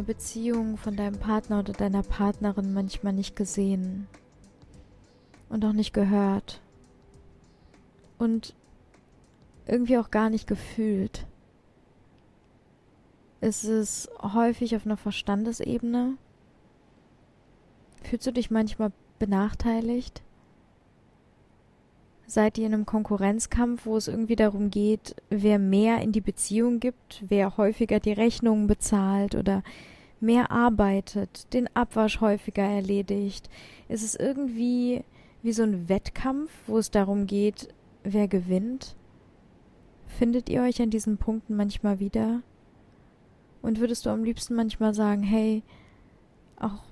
deiner Beziehung von deinem Partner oder deiner Partnerin manchmal nicht gesehen und auch nicht gehört und irgendwie auch gar nicht gefühlt. Ist es häufig auf einer Verstandesebene? Fühlst du dich manchmal benachteiligt? Seid ihr in einem Konkurrenzkampf, wo es irgendwie darum geht, wer mehr in die Beziehung gibt, wer häufiger die Rechnungen bezahlt oder mehr arbeitet, den Abwasch häufiger erledigt? Ist es irgendwie wie so ein Wettkampf, wo es darum geht, wer gewinnt? Findet ihr euch an diesen Punkten manchmal wieder? Und würdest du am liebsten manchmal sagen, hey, auch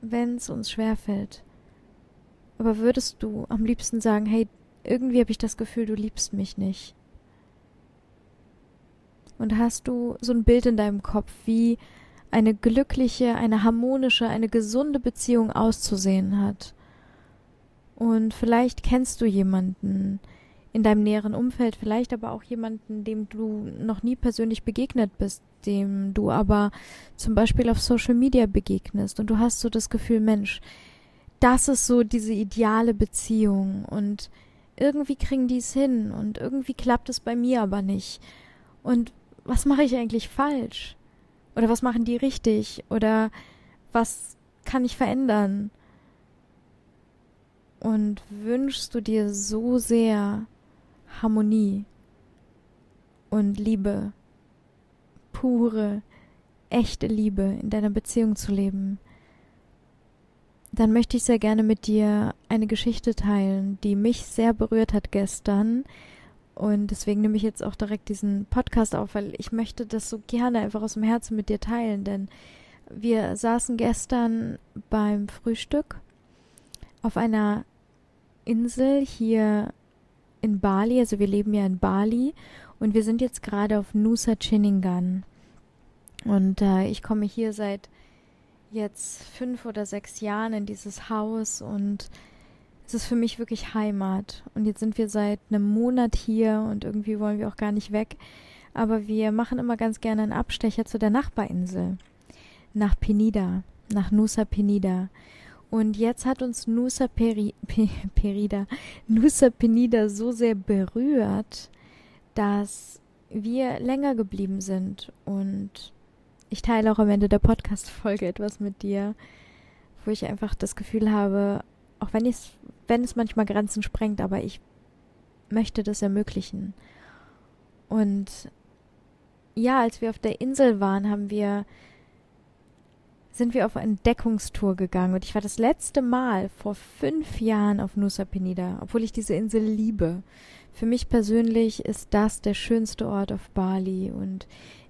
wenn es uns schwerfällt, aber würdest du am liebsten sagen, hey, irgendwie habe ich das Gefühl, du liebst mich nicht? Und hast du so ein Bild in deinem Kopf, wie eine glückliche, eine harmonische, eine gesunde Beziehung auszusehen hat? Und vielleicht kennst du jemanden in deinem näheren Umfeld, vielleicht aber auch jemanden, dem du noch nie persönlich begegnet bist, dem du aber zum Beispiel auf Social Media begegnest und du hast so das Gefühl, Mensch, das ist so diese ideale Beziehung und irgendwie kriegen die es hin und irgendwie klappt es bei mir aber nicht. Und was mache ich eigentlich falsch? Oder was machen die richtig? Oder was kann ich verändern? Und wünschst du dir so sehr Harmonie und Liebe, pure, echte Liebe in deiner Beziehung zu leben? dann möchte ich sehr gerne mit dir eine Geschichte teilen, die mich sehr berührt hat gestern. Und deswegen nehme ich jetzt auch direkt diesen Podcast auf, weil ich möchte das so gerne einfach aus dem Herzen mit dir teilen. Denn wir saßen gestern beim Frühstück auf einer Insel hier in Bali. Also wir leben ja in Bali und wir sind jetzt gerade auf Nusa Chiningan. Und äh, ich komme hier seit jetzt fünf oder sechs Jahren in dieses Haus und es ist für mich wirklich Heimat. Und jetzt sind wir seit einem Monat hier und irgendwie wollen wir auch gar nicht weg. Aber wir machen immer ganz gerne einen Abstecher zu der Nachbarinsel. Nach Penida, nach Nusa Penida. Und jetzt hat uns Nusa Peri, Pe, Perida, Nusa Penida so sehr berührt, dass wir länger geblieben sind und ich teile auch am Ende der Podcast-Folge etwas mit dir, wo ich einfach das Gefühl habe, auch wenn es, wenn es manchmal Grenzen sprengt, aber ich möchte das ermöglichen. Und ja, als wir auf der Insel waren, haben wir sind wir auf Entdeckungstour gegangen und ich war das letzte Mal vor fünf Jahren auf Nusa Penida, obwohl ich diese Insel liebe. Für mich persönlich ist das der schönste Ort auf Bali und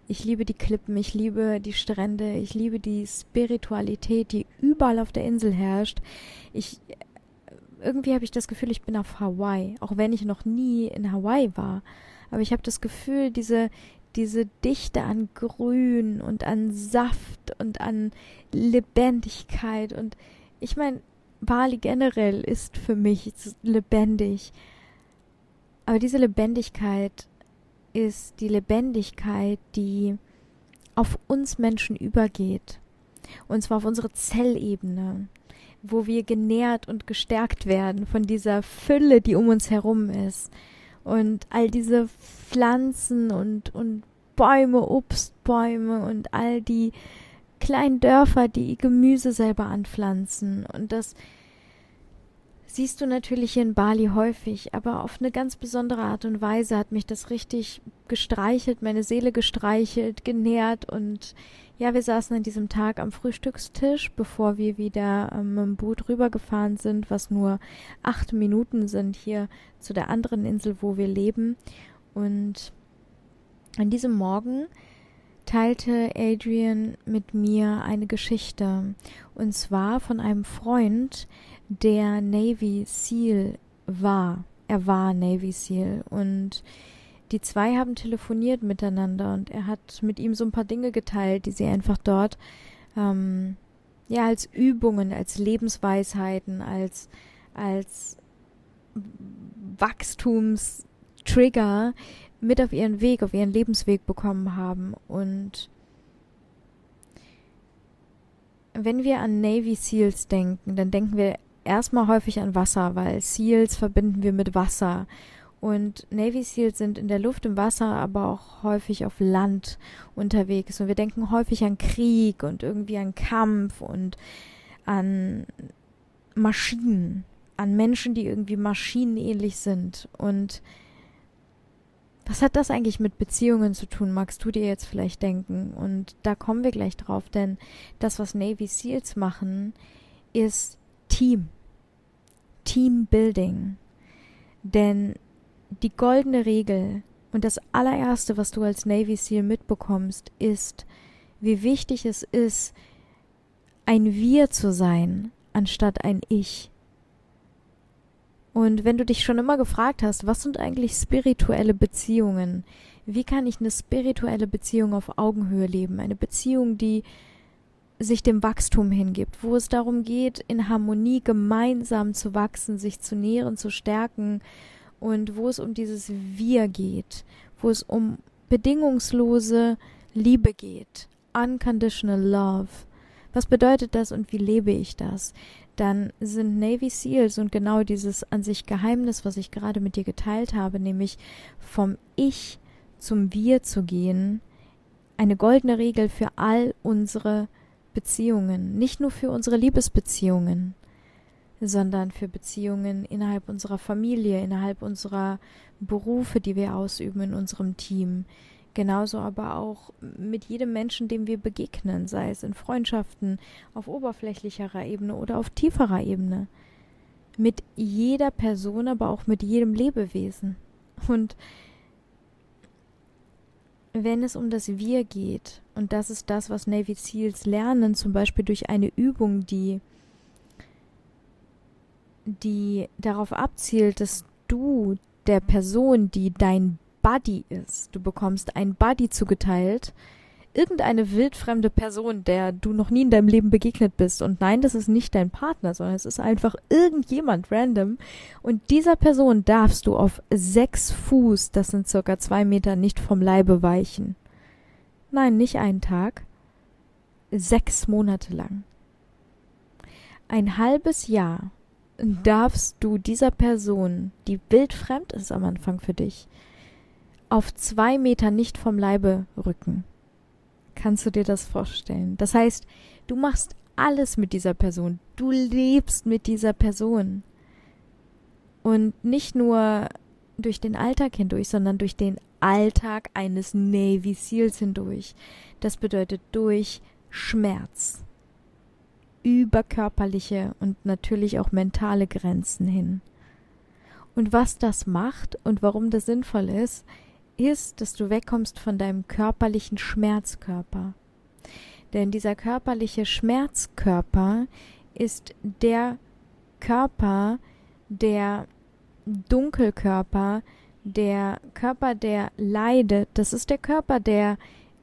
ich liebe die Klippen, ich liebe die Strände, ich liebe die Spiritualität, die überall auf der Insel herrscht. Ich irgendwie habe ich das Gefühl, ich bin auf Hawaii, auch wenn ich noch nie in Hawaii war. Aber ich habe das Gefühl, diese diese Dichte an Grün und an Saft und an Lebendigkeit und ich meine, Bali generell ist für mich lebendig. Aber diese Lebendigkeit ist die Lebendigkeit, die auf uns Menschen übergeht. Und zwar auf unsere Zellebene, wo wir genährt und gestärkt werden von dieser Fülle, die um uns herum ist. Und all diese Pflanzen und, und Bäume, Obstbäume und all die kleinen Dörfer, die Gemüse selber anpflanzen. Und das siehst du natürlich hier in Bali häufig, aber auf eine ganz besondere Art und Weise hat mich das richtig gestreichelt, meine Seele gestreichelt, genährt und ja, wir saßen an diesem Tag am Frühstückstisch, bevor wir wieder ähm, dem Boot rübergefahren sind, was nur acht Minuten sind hier zu der anderen Insel, wo wir leben. Und an diesem Morgen teilte Adrian mit mir eine Geschichte. Und zwar von einem Freund, der Navy SEAL war. Er war Navy SEAL und die zwei haben telefoniert miteinander und er hat mit ihm so ein paar Dinge geteilt, die sie einfach dort ähm, ja als Übungen, als Lebensweisheiten, als als Wachstumstrigger mit auf ihren Weg, auf ihren Lebensweg bekommen haben. Und wenn wir an Navy SEALs denken, dann denken wir erstmal häufig an Wasser, weil SEALs verbinden wir mit Wasser. Und Navy SEALs sind in der Luft, im Wasser, aber auch häufig auf Land unterwegs. Und wir denken häufig an Krieg und irgendwie an Kampf und an Maschinen, an Menschen, die irgendwie maschinenähnlich sind. Und was hat das eigentlich mit Beziehungen zu tun, magst du dir jetzt vielleicht denken? Und da kommen wir gleich drauf, denn das, was Navy SEALs machen, ist Team. Teambuilding. Denn die goldene Regel und das allererste, was du als Navy SEAL mitbekommst, ist, wie wichtig es ist, ein Wir zu sein, anstatt ein Ich. Und wenn du dich schon immer gefragt hast, was sind eigentlich spirituelle Beziehungen? Wie kann ich eine spirituelle Beziehung auf Augenhöhe leben? Eine Beziehung, die sich dem Wachstum hingibt, wo es darum geht, in Harmonie gemeinsam zu wachsen, sich zu nähren, zu stärken und wo es um dieses Wir geht, wo es um bedingungslose Liebe geht, unconditional love. Was bedeutet das und wie lebe ich das? Dann sind Navy SEALs und genau dieses an sich Geheimnis, was ich gerade mit dir geteilt habe, nämlich vom Ich zum Wir zu gehen, eine goldene Regel für all unsere Beziehungen, nicht nur für unsere Liebesbeziehungen, sondern für Beziehungen innerhalb unserer Familie, innerhalb unserer Berufe, die wir ausüben in unserem Team, Genauso aber auch mit jedem Menschen, dem wir begegnen, sei es in Freundschaften, auf oberflächlicherer Ebene oder auf tieferer Ebene. Mit jeder Person, aber auch mit jedem Lebewesen. Und wenn es um das Wir geht, und das ist das, was Navy Seals lernen, zum Beispiel durch eine Übung, die, die darauf abzielt, dass du der Person, die dein Buddy ist. Du bekommst ein Buddy zugeteilt. Irgendeine wildfremde Person, der du noch nie in deinem Leben begegnet bist. Und nein, das ist nicht dein Partner, sondern es ist einfach irgendjemand random. Und dieser Person darfst du auf sechs Fuß, das sind circa zwei Meter, nicht vom Leibe weichen. Nein, nicht einen Tag. Sechs Monate lang. Ein halbes Jahr darfst du dieser Person, die wildfremd ist am Anfang für dich, auf zwei Meter nicht vom Leibe rücken. Kannst du dir das vorstellen? Das heißt, du machst alles mit dieser Person. Du lebst mit dieser Person. Und nicht nur durch den Alltag hindurch, sondern durch den Alltag eines Navy Seals hindurch. Das bedeutet durch Schmerz, über körperliche und natürlich auch mentale Grenzen hin. Und was das macht und warum das sinnvoll ist, ist, dass du wegkommst von deinem körperlichen Schmerzkörper. Denn dieser körperliche Schmerzkörper ist der Körper, der Dunkelkörper, der Körper, der leidet. Das ist der Körper, der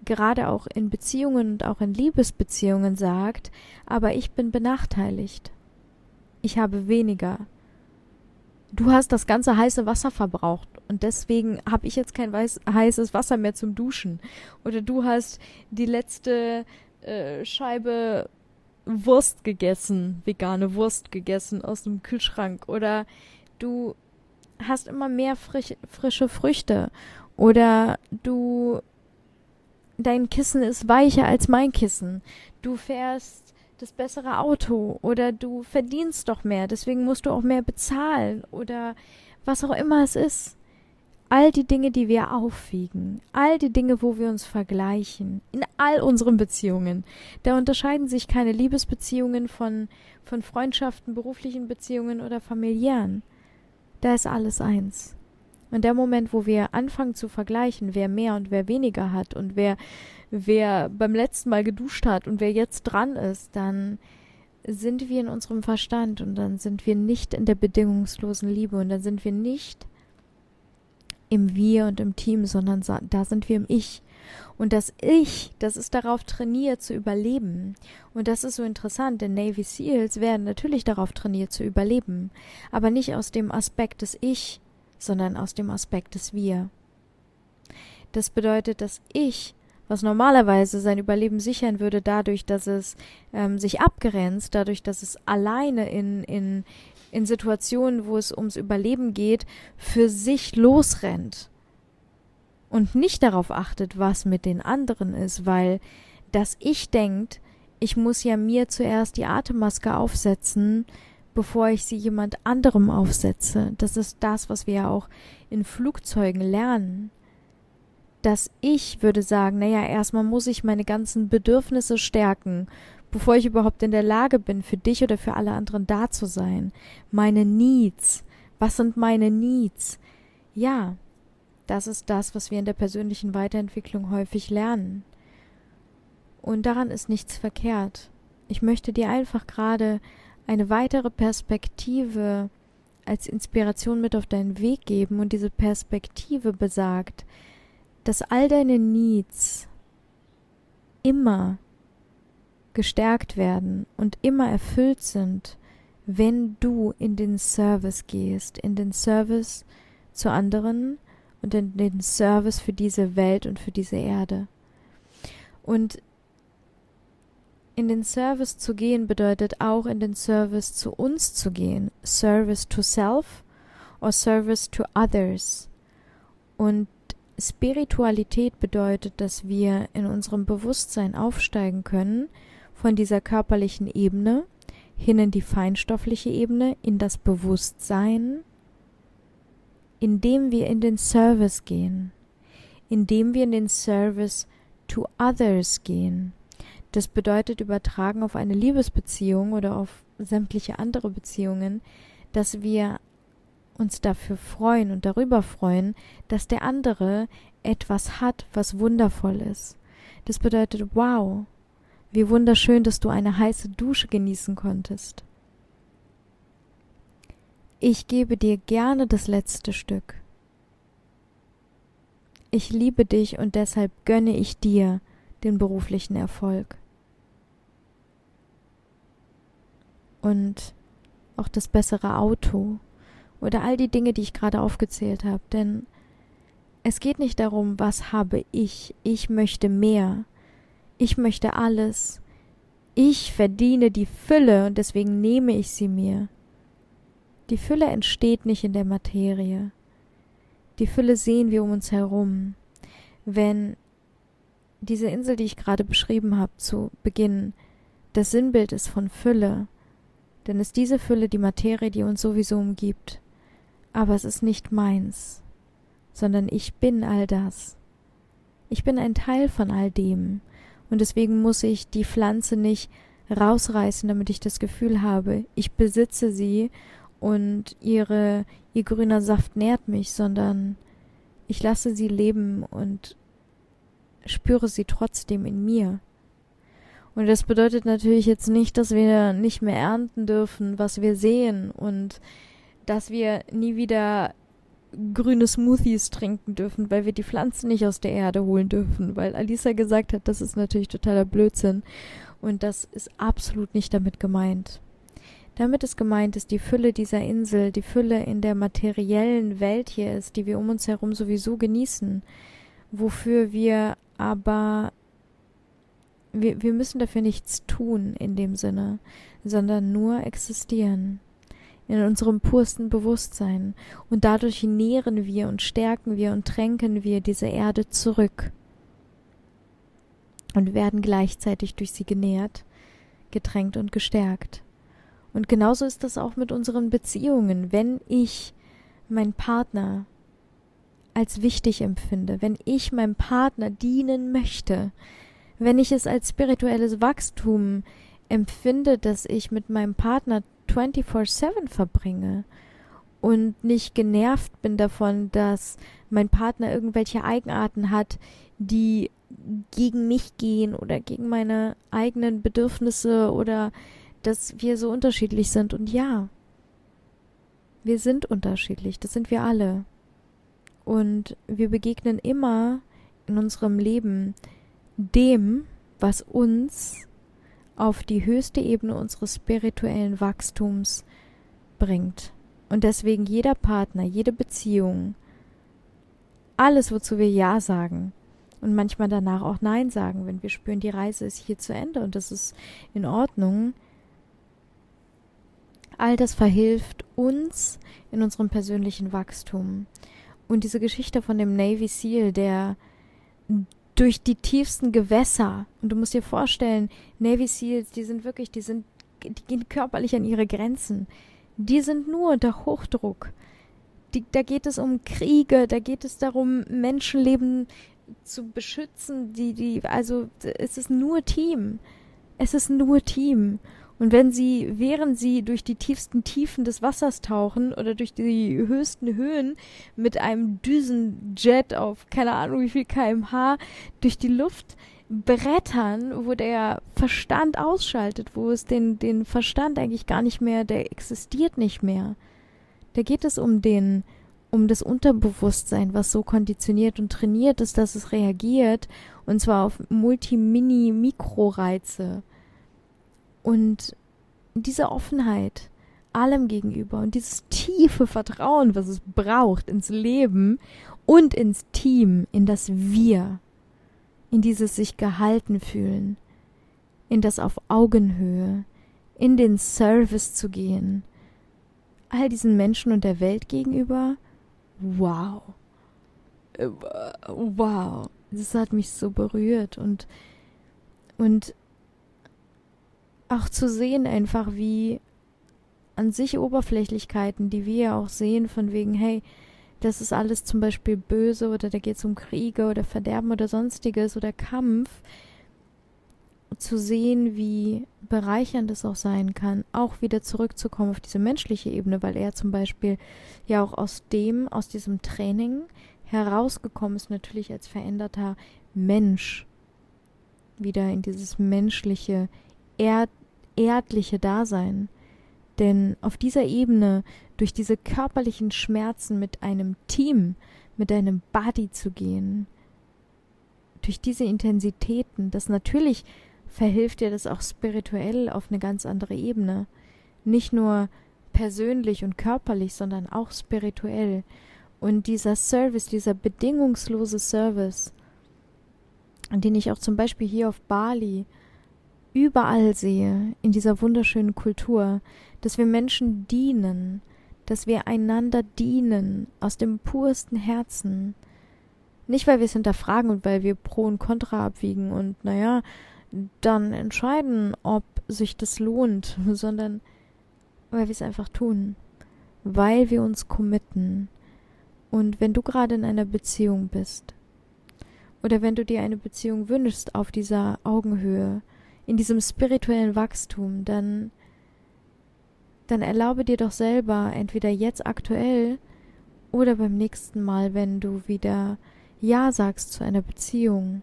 gerade auch in Beziehungen und auch in Liebesbeziehungen sagt, aber ich bin benachteiligt. Ich habe weniger du hast das ganze heiße Wasser verbraucht und deswegen habe ich jetzt kein weiß, heißes Wasser mehr zum Duschen. Oder du hast die letzte äh, Scheibe Wurst gegessen, vegane Wurst gegessen aus dem Kühlschrank. Oder du hast immer mehr frisch, frische Früchte. Oder du dein Kissen ist weicher als mein Kissen. Du fährst das bessere Auto oder du verdienst doch mehr, deswegen musst du auch mehr bezahlen oder was auch immer es ist. All die Dinge, die wir aufwiegen, all die Dinge, wo wir uns vergleichen, in all unseren Beziehungen, da unterscheiden sich keine Liebesbeziehungen von, von Freundschaften, beruflichen Beziehungen oder familiären. Da ist alles eins. Und der Moment, wo wir anfangen zu vergleichen, wer mehr und wer weniger hat und wer wer beim letzten Mal geduscht hat und wer jetzt dran ist, dann sind wir in unserem Verstand und dann sind wir nicht in der bedingungslosen Liebe und dann sind wir nicht im Wir und im Team, sondern da sind wir im Ich. Und das Ich, das ist darauf trainiert zu überleben. Und das ist so interessant, denn Navy SEALs werden natürlich darauf trainiert zu überleben, aber nicht aus dem Aspekt des Ich, sondern aus dem Aspekt des Wir. Das bedeutet, dass ich, was normalerweise sein Überleben sichern würde, dadurch, dass es ähm, sich abgrenzt, dadurch, dass es alleine in, in, in Situationen, wo es ums Überleben geht, für sich losrennt und nicht darauf achtet, was mit den anderen ist, weil das Ich denkt, ich muss ja mir zuerst die Atemmaske aufsetzen, bevor ich sie jemand anderem aufsetze. Das ist das, was wir ja auch in Flugzeugen lernen. Das Ich würde sagen, naja, erstmal muss ich meine ganzen Bedürfnisse stärken, bevor ich überhaupt in der Lage bin, für dich oder für alle anderen da zu sein. Meine Needs. Was sind meine Needs? Ja, das ist das, was wir in der persönlichen Weiterentwicklung häufig lernen. Und daran ist nichts verkehrt. Ich möchte dir einfach gerade eine weitere Perspektive als Inspiration mit auf deinen Weg geben und diese Perspektive besagt, dass all deine Needs immer gestärkt werden und immer erfüllt sind, wenn du in den Service gehst, in den Service zu anderen und in den Service für diese Welt und für diese Erde. Und in den Service zu gehen bedeutet auch in den Service zu uns zu gehen. Service to self or Service to others. Und Spiritualität bedeutet, dass wir in unserem Bewusstsein aufsteigen können von dieser körperlichen Ebene hin in die feinstoffliche Ebene, in das Bewusstsein, indem wir in den Service gehen, indem wir in den Service to others gehen. Das bedeutet übertragen auf eine Liebesbeziehung oder auf sämtliche andere Beziehungen, dass wir uns dafür freuen und darüber freuen, dass der andere etwas hat, was wundervoll ist. Das bedeutet, wow, wie wunderschön, dass du eine heiße Dusche genießen konntest. Ich gebe dir gerne das letzte Stück. Ich liebe dich und deshalb gönne ich dir den beruflichen Erfolg. und auch das bessere Auto oder all die Dinge, die ich gerade aufgezählt habe. Denn es geht nicht darum, was habe ich, ich möchte mehr, ich möchte alles, ich verdiene die Fülle und deswegen nehme ich sie mir. Die Fülle entsteht nicht in der Materie. Die Fülle sehen wir um uns herum. Wenn diese Insel, die ich gerade beschrieben habe zu Beginn, das Sinnbild ist von Fülle, denn ist diese Fülle die Materie, die uns sowieso umgibt. Aber es ist nicht meins, sondern ich bin all das. Ich bin ein Teil von all dem, und deswegen muss ich die Pflanze nicht rausreißen, damit ich das Gefühl habe, ich besitze sie und ihre, ihr grüner Saft nährt mich, sondern ich lasse sie leben und spüre sie trotzdem in mir. Und das bedeutet natürlich jetzt nicht, dass wir nicht mehr ernten dürfen, was wir sehen und dass wir nie wieder grüne Smoothies trinken dürfen, weil wir die Pflanzen nicht aus der Erde holen dürfen, weil Alisa gesagt hat, das ist natürlich totaler Blödsinn und das ist absolut nicht damit gemeint. Damit ist gemeint, dass die Fülle dieser Insel, die Fülle in der materiellen Welt hier ist, die wir um uns herum sowieso genießen, wofür wir aber wir, wir müssen dafür nichts tun in dem Sinne, sondern nur existieren in unserem pursten Bewusstsein und dadurch nähren wir und stärken wir und tränken wir diese Erde zurück und werden gleichzeitig durch sie genährt, getränkt und gestärkt. Und genauso ist das auch mit unseren Beziehungen. Wenn ich meinen Partner als wichtig empfinde, wenn ich meinem Partner dienen möchte, wenn ich es als spirituelles Wachstum empfinde, dass ich mit meinem Partner 24/7 verbringe und nicht genervt bin davon, dass mein Partner irgendwelche Eigenarten hat, die gegen mich gehen oder gegen meine eigenen Bedürfnisse oder dass wir so unterschiedlich sind. Und ja, wir sind unterschiedlich, das sind wir alle. Und wir begegnen immer in unserem Leben dem, was uns auf die höchste Ebene unseres spirituellen Wachstums bringt. Und deswegen jeder Partner, jede Beziehung alles, wozu wir Ja sagen und manchmal danach auch Nein sagen, wenn wir spüren, die Reise ist hier zu Ende und das ist in Ordnung. All das verhilft uns in unserem persönlichen Wachstum. Und diese Geschichte von dem Navy SEAL, der durch die tiefsten Gewässer, und du musst dir vorstellen, Navy SEALs, die sind wirklich, die sind, die gehen körperlich an ihre Grenzen. Die sind nur unter Hochdruck. Die, da geht es um Kriege, da geht es darum, Menschenleben zu beschützen, die, die, also es ist nur Team. Es ist nur Team. Und wenn sie, während sie durch die tiefsten Tiefen des Wassers tauchen oder durch die höchsten Höhen mit einem Düsenjet auf keine Ahnung wie viel kmh durch die Luft brettern, wo der Verstand ausschaltet, wo es den, den Verstand eigentlich gar nicht mehr, der existiert nicht mehr. Da geht es um den, um das Unterbewusstsein, was so konditioniert und trainiert ist, dass es reagiert, und zwar auf Multi-Mini-Mikroreize. Und diese Offenheit allem gegenüber und dieses tiefe Vertrauen, was es braucht ins Leben und ins Team, in das Wir, in dieses sich gehalten fühlen, in das auf Augenhöhe, in den Service zu gehen, all diesen Menschen und der Welt gegenüber wow. Äh, wow. Das hat mich so berührt und, und auch zu sehen einfach, wie an sich Oberflächlichkeiten, die wir ja auch sehen, von wegen, hey, das ist alles zum Beispiel böse oder da geht es um Kriege oder Verderben oder sonstiges oder Kampf, zu sehen, wie bereichernd es auch sein kann, auch wieder zurückzukommen auf diese menschliche Ebene, weil er zum Beispiel ja auch aus dem, aus diesem Training herausgekommen ist, natürlich als veränderter Mensch, wieder in dieses menschliche, erd erdliche Dasein. Denn auf dieser Ebene, durch diese körperlichen Schmerzen mit einem Team, mit einem Body zu gehen, durch diese Intensitäten, das natürlich verhilft dir das auch spirituell auf eine ganz andere Ebene. Nicht nur persönlich und körperlich, sondern auch spirituell. Und dieser Service, dieser bedingungslose Service, den ich auch zum Beispiel hier auf Bali überall sehe, in dieser wunderschönen Kultur, dass wir Menschen dienen, dass wir einander dienen aus dem pursten Herzen. Nicht, weil wir es hinterfragen und weil wir Pro und Contra abwiegen und naja, dann entscheiden, ob sich das lohnt, sondern weil wir es einfach tun, weil wir uns committen. Und wenn du gerade in einer Beziehung bist, oder wenn du dir eine Beziehung wünschst auf dieser Augenhöhe, in diesem spirituellen Wachstum, dann, dann erlaube dir doch selber, entweder jetzt aktuell oder beim nächsten Mal, wenn du wieder Ja sagst zu einer Beziehung,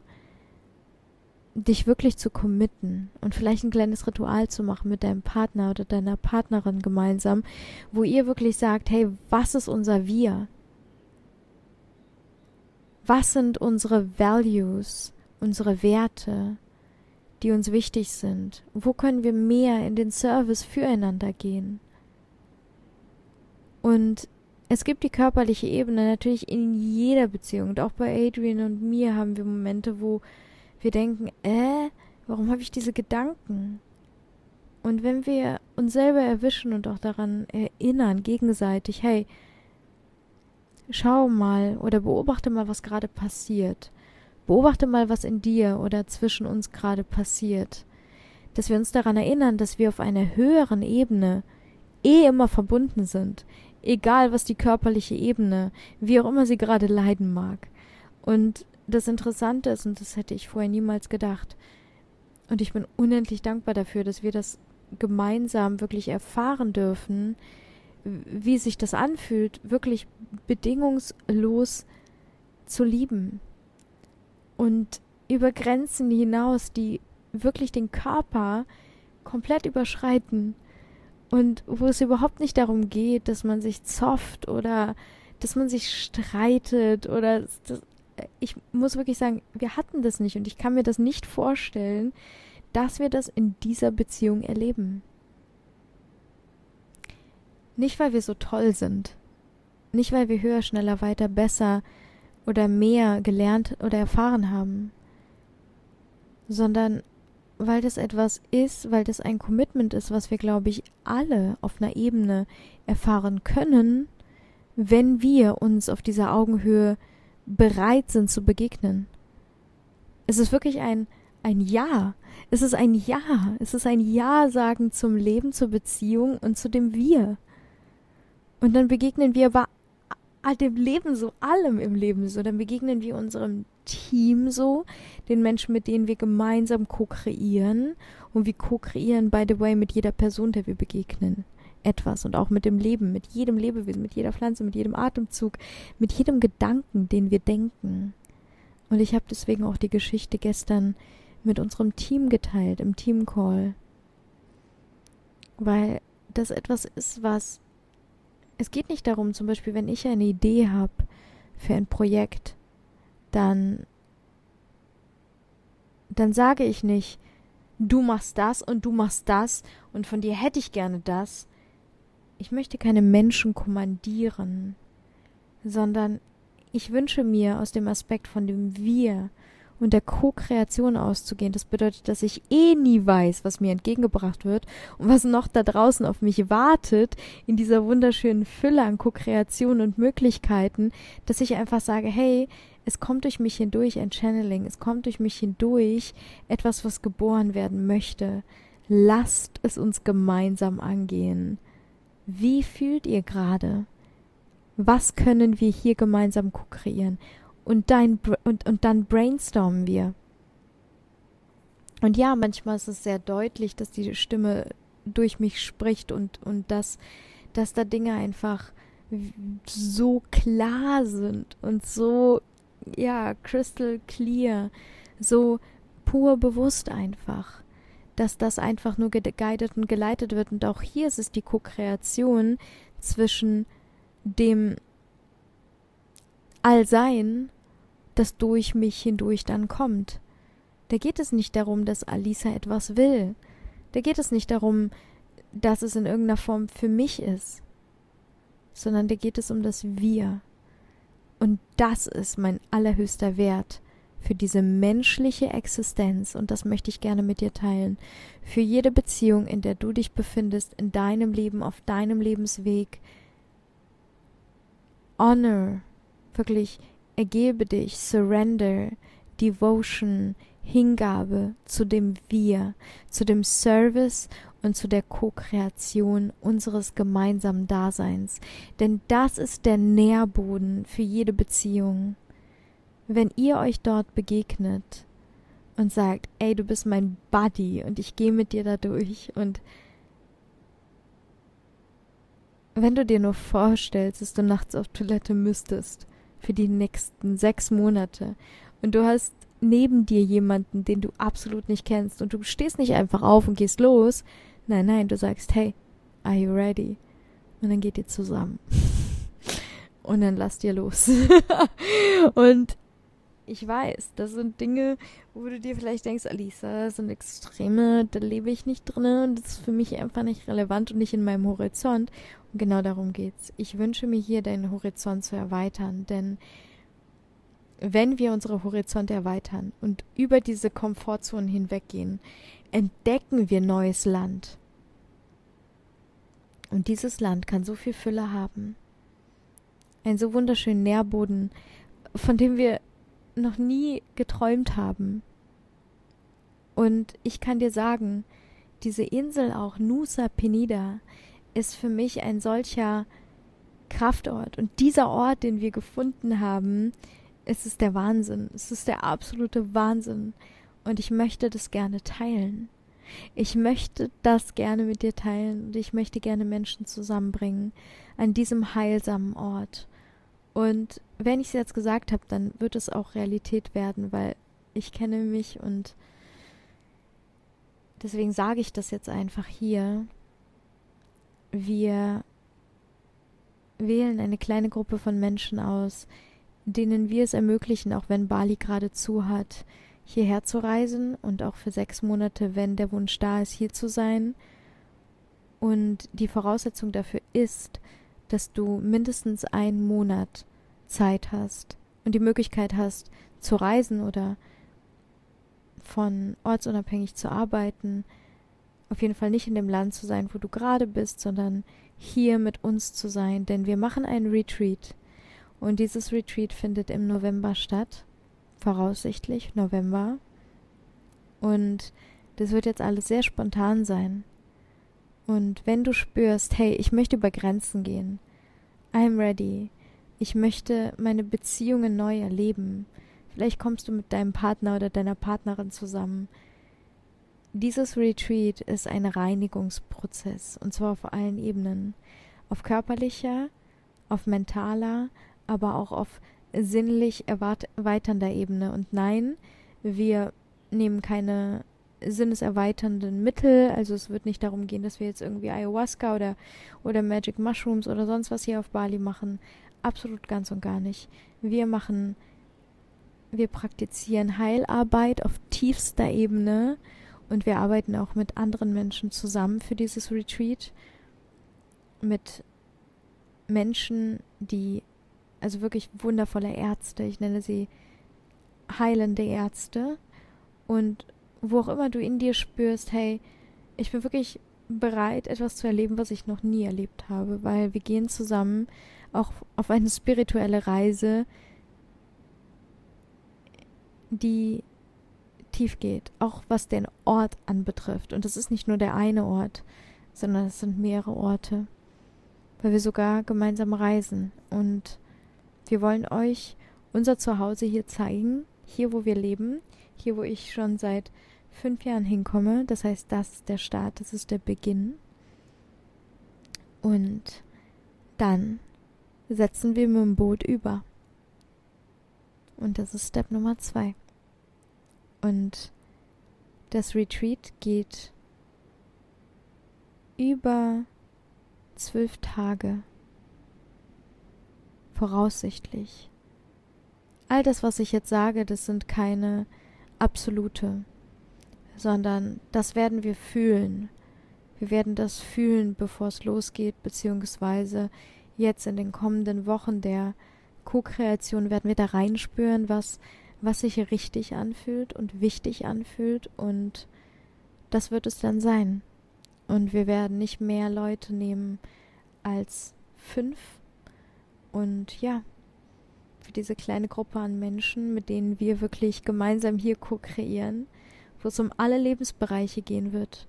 dich wirklich zu committen und vielleicht ein kleines Ritual zu machen mit deinem Partner oder deiner Partnerin gemeinsam, wo ihr wirklich sagt, hey, was ist unser Wir? Was sind unsere Values, unsere Werte, die uns wichtig sind? Wo können wir mehr in den Service füreinander gehen? Und es gibt die körperliche Ebene natürlich in jeder Beziehung. Und auch bei Adrian und mir haben wir Momente, wo wir denken, äh, warum habe ich diese Gedanken? Und wenn wir uns selber erwischen und auch daran erinnern, gegenseitig, hey, schau mal oder beobachte mal, was gerade passiert. Beobachte mal, was in dir oder zwischen uns gerade passiert. Dass wir uns daran erinnern, dass wir auf einer höheren Ebene eh immer verbunden sind. Egal, was die körperliche Ebene, wie auch immer sie gerade leiden mag. Und das Interessante ist, und das hätte ich vorher niemals gedacht, und ich bin unendlich dankbar dafür, dass wir das gemeinsam wirklich erfahren dürfen, wie sich das anfühlt, wirklich bedingungslos zu lieben. Und über Grenzen hinaus, die wirklich den Körper komplett überschreiten. Und wo es überhaupt nicht darum geht, dass man sich zofft oder dass man sich streitet oder das, ich muss wirklich sagen, wir hatten das nicht und ich kann mir das nicht vorstellen, dass wir das in dieser Beziehung erleben. Nicht, weil wir so toll sind, nicht, weil wir höher, schneller, weiter, besser oder mehr gelernt oder erfahren haben, sondern weil das etwas ist, weil das ein Commitment ist, was wir, glaube ich, alle auf einer Ebene erfahren können, wenn wir uns auf dieser Augenhöhe bereit sind zu begegnen. Es ist wirklich ein, ein Ja. Es ist ein Ja. Es ist ein Ja sagen zum Leben, zur Beziehung und zu dem Wir. Und dann begegnen wir aber dem Leben so, allem im Leben so. Dann begegnen wir unserem Team so, den Menschen, mit denen wir gemeinsam co-kreieren. Und wir co-kreieren, by the way, mit jeder Person, der wir begegnen. Etwas und auch mit dem Leben, mit jedem Lebewesen, mit jeder Pflanze, mit jedem Atemzug, mit jedem Gedanken, den wir denken. Und ich habe deswegen auch die Geschichte gestern mit unserem Team geteilt, im Teamcall. Weil das etwas ist, was. Es geht nicht darum, zum Beispiel, wenn ich eine Idee habe für ein Projekt, dann, dann sage ich nicht, du machst das und du machst das und von dir hätte ich gerne das. Ich möchte keine Menschen kommandieren, sondern ich wünsche mir aus dem Aspekt von dem Wir und der Co-Kreation auszugehen. Das bedeutet, dass ich eh nie weiß, was mir entgegengebracht wird und was noch da draußen auf mich wartet in dieser wunderschönen Fülle an Co-Kreation und Möglichkeiten, dass ich einfach sage, hey, es kommt durch mich hindurch ein Channeling, es kommt durch mich hindurch etwas, was geboren werden möchte. Lasst es uns gemeinsam angehen. Wie fühlt ihr gerade? Was können wir hier gemeinsam co-kreieren? Und, dein, und, und dann brainstormen wir. Und ja, manchmal ist es sehr deutlich, dass die Stimme durch mich spricht und, und dass, dass da Dinge einfach so klar sind und so ja, crystal clear, so pur bewusst einfach, dass das einfach nur geguided und geleitet wird. Und auch hier ist es die Co-Kreation zwischen dem Allsein, das durch mich hindurch dann kommt. Da geht es nicht darum, dass Alisa etwas will. Da geht es nicht darum, dass es in irgendeiner Form für mich ist, sondern da geht es um das Wir. Und das ist mein allerhöchster Wert für diese menschliche Existenz, und das möchte ich gerne mit dir teilen, für jede Beziehung, in der du dich befindest, in deinem Leben, auf deinem Lebensweg. Honor, wirklich ergebe dich, surrender, devotion, Hingabe zu dem Wir, zu dem Service und zu der Co-Kreation unseres gemeinsamen Daseins. Denn das ist der Nährboden für jede Beziehung. Wenn ihr euch dort begegnet und sagt, ey, du bist mein Buddy und ich gehe mit dir da durch und wenn du dir nur vorstellst, dass du nachts auf Toilette müsstest für die nächsten sechs Monate und du hast neben dir jemanden, den du absolut nicht kennst und du stehst nicht einfach auf und gehst los, Nein, nein, du sagst, hey, are you ready? Und dann geht ihr zusammen. Und dann lasst ihr los. und ich weiß, das sind Dinge, wo du dir vielleicht denkst, Alisa, das sind Extreme, da lebe ich nicht drin und das ist für mich einfach nicht relevant und nicht in meinem Horizont. Genau darum geht's. Ich wünsche mir hier deinen Horizont zu erweitern, denn wenn wir unsere Horizonte erweitern und über diese Komfortzonen hinweggehen, entdecken wir neues Land. Und dieses Land kann so viel Fülle haben. Ein so wunderschönen Nährboden, von dem wir noch nie geträumt haben. Und ich kann dir sagen, diese Insel auch, Nusa Penida, ist für mich ein solcher Kraftort. Und dieser Ort, den wir gefunden haben, es ist der Wahnsinn. Es ist der absolute Wahnsinn und ich möchte das gerne teilen. Ich möchte das gerne mit dir teilen und ich möchte gerne Menschen zusammenbringen an diesem heilsamen Ort. Und wenn ich es jetzt gesagt habe, dann wird es auch Realität werden, weil ich kenne mich und deswegen sage ich das jetzt einfach hier. Wir wählen eine kleine Gruppe von Menschen aus, denen wir es ermöglichen, auch wenn Bali gerade zu hat, hierher zu reisen und auch für sechs Monate, wenn der Wunsch da ist, hier zu sein. Und die Voraussetzung dafür ist, dass du mindestens einen Monat Zeit hast, und die Möglichkeit hast zu reisen oder von ortsunabhängig zu arbeiten, auf jeden Fall nicht in dem Land zu sein, wo du gerade bist, sondern hier mit uns zu sein, denn wir machen einen Retreat. Und dieses Retreat findet im November statt, voraussichtlich November. Und das wird jetzt alles sehr spontan sein. Und wenn du spürst, hey, ich möchte über Grenzen gehen, I'm ready, ich möchte meine Beziehungen neu erleben, vielleicht kommst du mit deinem Partner oder deiner Partnerin zusammen. Dieses Retreat ist ein Reinigungsprozess, und zwar auf allen Ebenen. Auf körperlicher, auf mentaler, aber auch auf sinnlich erweiternder Ebene. Und nein, wir nehmen keine sinneserweiternden Mittel. Also es wird nicht darum gehen, dass wir jetzt irgendwie Ayahuasca oder, oder Magic Mushrooms oder sonst was hier auf Bali machen. Absolut ganz und gar nicht. Wir machen, wir praktizieren Heilarbeit auf tiefster Ebene und wir arbeiten auch mit anderen Menschen zusammen für dieses Retreat. Mit Menschen, die, also wirklich wundervolle Ärzte, ich nenne sie heilende Ärzte. Und wo auch immer du in dir spürst, hey, ich bin wirklich bereit, etwas zu erleben, was ich noch nie erlebt habe, weil wir gehen zusammen auch auf eine spirituelle Reise, die tief geht, auch was den Ort anbetrifft. Und es ist nicht nur der eine Ort, sondern es sind mehrere Orte, weil wir sogar gemeinsam reisen. Und wir wollen euch unser Zuhause hier zeigen, hier wo wir leben, hier wo ich schon seit fünf Jahren hinkomme. Das heißt, das ist der Start, das ist der Beginn. Und dann setzen wir mit dem Boot über. Und das ist Step Nummer zwei. Und das Retreat geht über zwölf Tage. Voraussichtlich. All das, was ich jetzt sage, das sind keine absolute sondern das werden wir fühlen. Wir werden das fühlen, bevor es losgeht, beziehungsweise jetzt in den kommenden Wochen der Co-Kreation werden wir da reinspüren, was, was sich richtig anfühlt und wichtig anfühlt und das wird es dann sein. Und wir werden nicht mehr Leute nehmen als fünf. Und ja, für diese kleine Gruppe an Menschen, mit denen wir wirklich gemeinsam hier co-kreieren, wo es um alle Lebensbereiche gehen wird,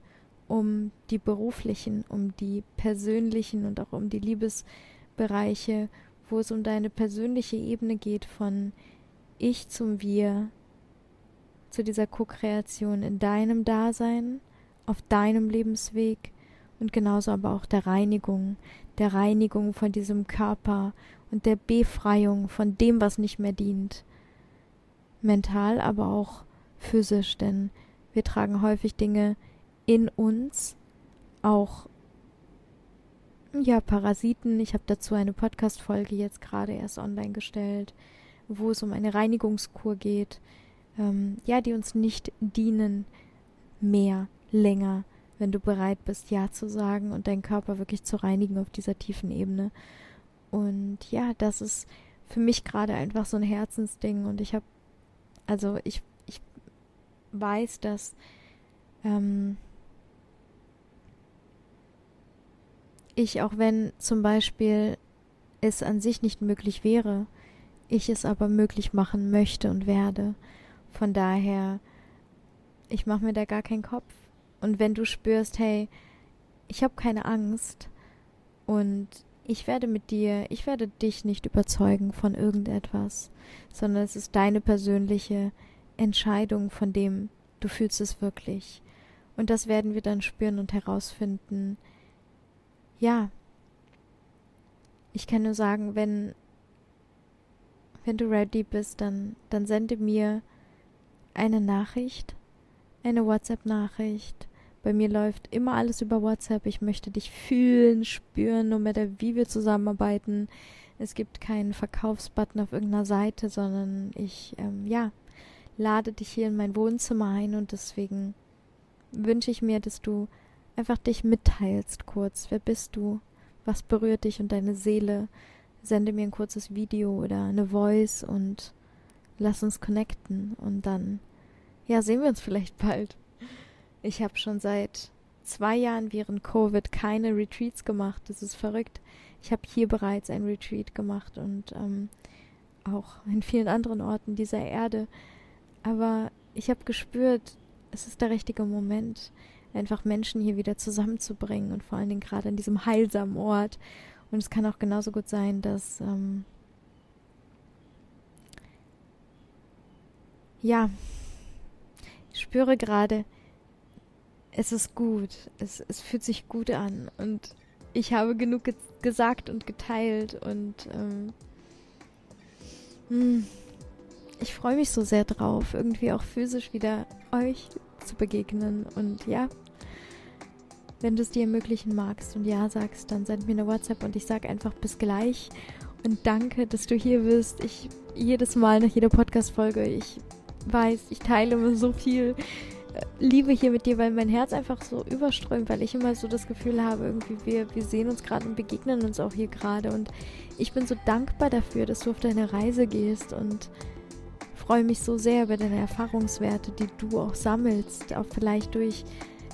um die beruflichen, um die persönlichen und auch um die Liebesbereiche, wo es um deine persönliche Ebene geht von Ich zum Wir, zu dieser Co-Kreation in deinem Dasein, auf deinem Lebensweg und genauso aber auch der Reinigung, der Reinigung von diesem Körper und der Befreiung von dem, was nicht mehr dient. Mental, aber auch physisch, denn wir tragen häufig Dinge in uns, auch ja, Parasiten. Ich habe dazu eine Podcast-Folge jetzt gerade erst online gestellt, wo es um eine Reinigungskur geht. Ähm, ja, die uns nicht dienen mehr, länger, wenn du bereit bist, Ja zu sagen und deinen Körper wirklich zu reinigen auf dieser tiefen Ebene. Und ja, das ist für mich gerade einfach so ein Herzensding und ich habe, also ich weiß, dass ähm, ich, auch wenn zum Beispiel es an sich nicht möglich wäre, ich es aber möglich machen möchte und werde. Von daher, ich mache mir da gar keinen Kopf. Und wenn du spürst, hey, ich habe keine Angst und ich werde mit dir, ich werde dich nicht überzeugen von irgendetwas, sondern es ist deine persönliche Entscheidung von dem, du fühlst es wirklich. Und das werden wir dann spüren und herausfinden. Ja, ich kann nur sagen, wenn, wenn du ready bist, dann, dann sende mir eine Nachricht, eine WhatsApp-Nachricht. Bei mir läuft immer alles über WhatsApp. Ich möchte dich fühlen, spüren, no matter wie wir zusammenarbeiten. Es gibt keinen Verkaufsbutton auf irgendeiner Seite, sondern ich, ähm, ja, lade dich hier in mein Wohnzimmer ein und deswegen wünsche ich mir, dass du einfach dich mitteilst kurz. Wer bist du? Was berührt dich und deine Seele? Sende mir ein kurzes Video oder eine Voice und lass uns connecten und dann, ja, sehen wir uns vielleicht bald. Ich habe schon seit zwei Jahren während Covid keine Retreats gemacht. Das ist verrückt. Ich habe hier bereits ein Retreat gemacht und ähm, auch in vielen anderen Orten dieser Erde. Aber ich habe gespürt, es ist der richtige Moment, einfach Menschen hier wieder zusammenzubringen und vor allen Dingen gerade an diesem heilsamen Ort. Und es kann auch genauso gut sein, dass ähm, ja, ich spüre gerade, es ist gut, es, es fühlt sich gut an. Und ich habe genug ge gesagt und geteilt und ähm, hm, ich freue mich so sehr drauf, irgendwie auch physisch wieder euch zu begegnen. Und ja, wenn du es dir ermöglichen magst und ja sagst, dann send mir eine WhatsApp und ich sage einfach bis gleich. Und danke, dass du hier bist. Ich jedes Mal nach jeder Podcast-Folge, ich weiß, ich teile immer so viel äh, Liebe hier mit dir, weil mein Herz einfach so überströmt, weil ich immer so das Gefühl habe, irgendwie wir, wir sehen uns gerade und begegnen uns auch hier gerade. Und ich bin so dankbar dafür, dass du auf deine Reise gehst und freue mich so sehr über deine Erfahrungswerte, die du auch sammelst, auch vielleicht durch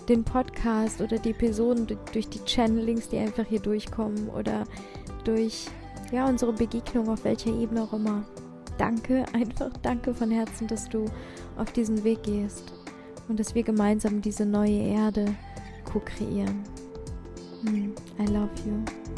den Podcast oder die Episoden, durch die Channelings, die einfach hier durchkommen oder durch ja, unsere Begegnung auf welcher Ebene auch immer. Danke, einfach danke von Herzen, dass du auf diesen Weg gehst und dass wir gemeinsam diese neue Erde co-kreieren. Mm, I love you.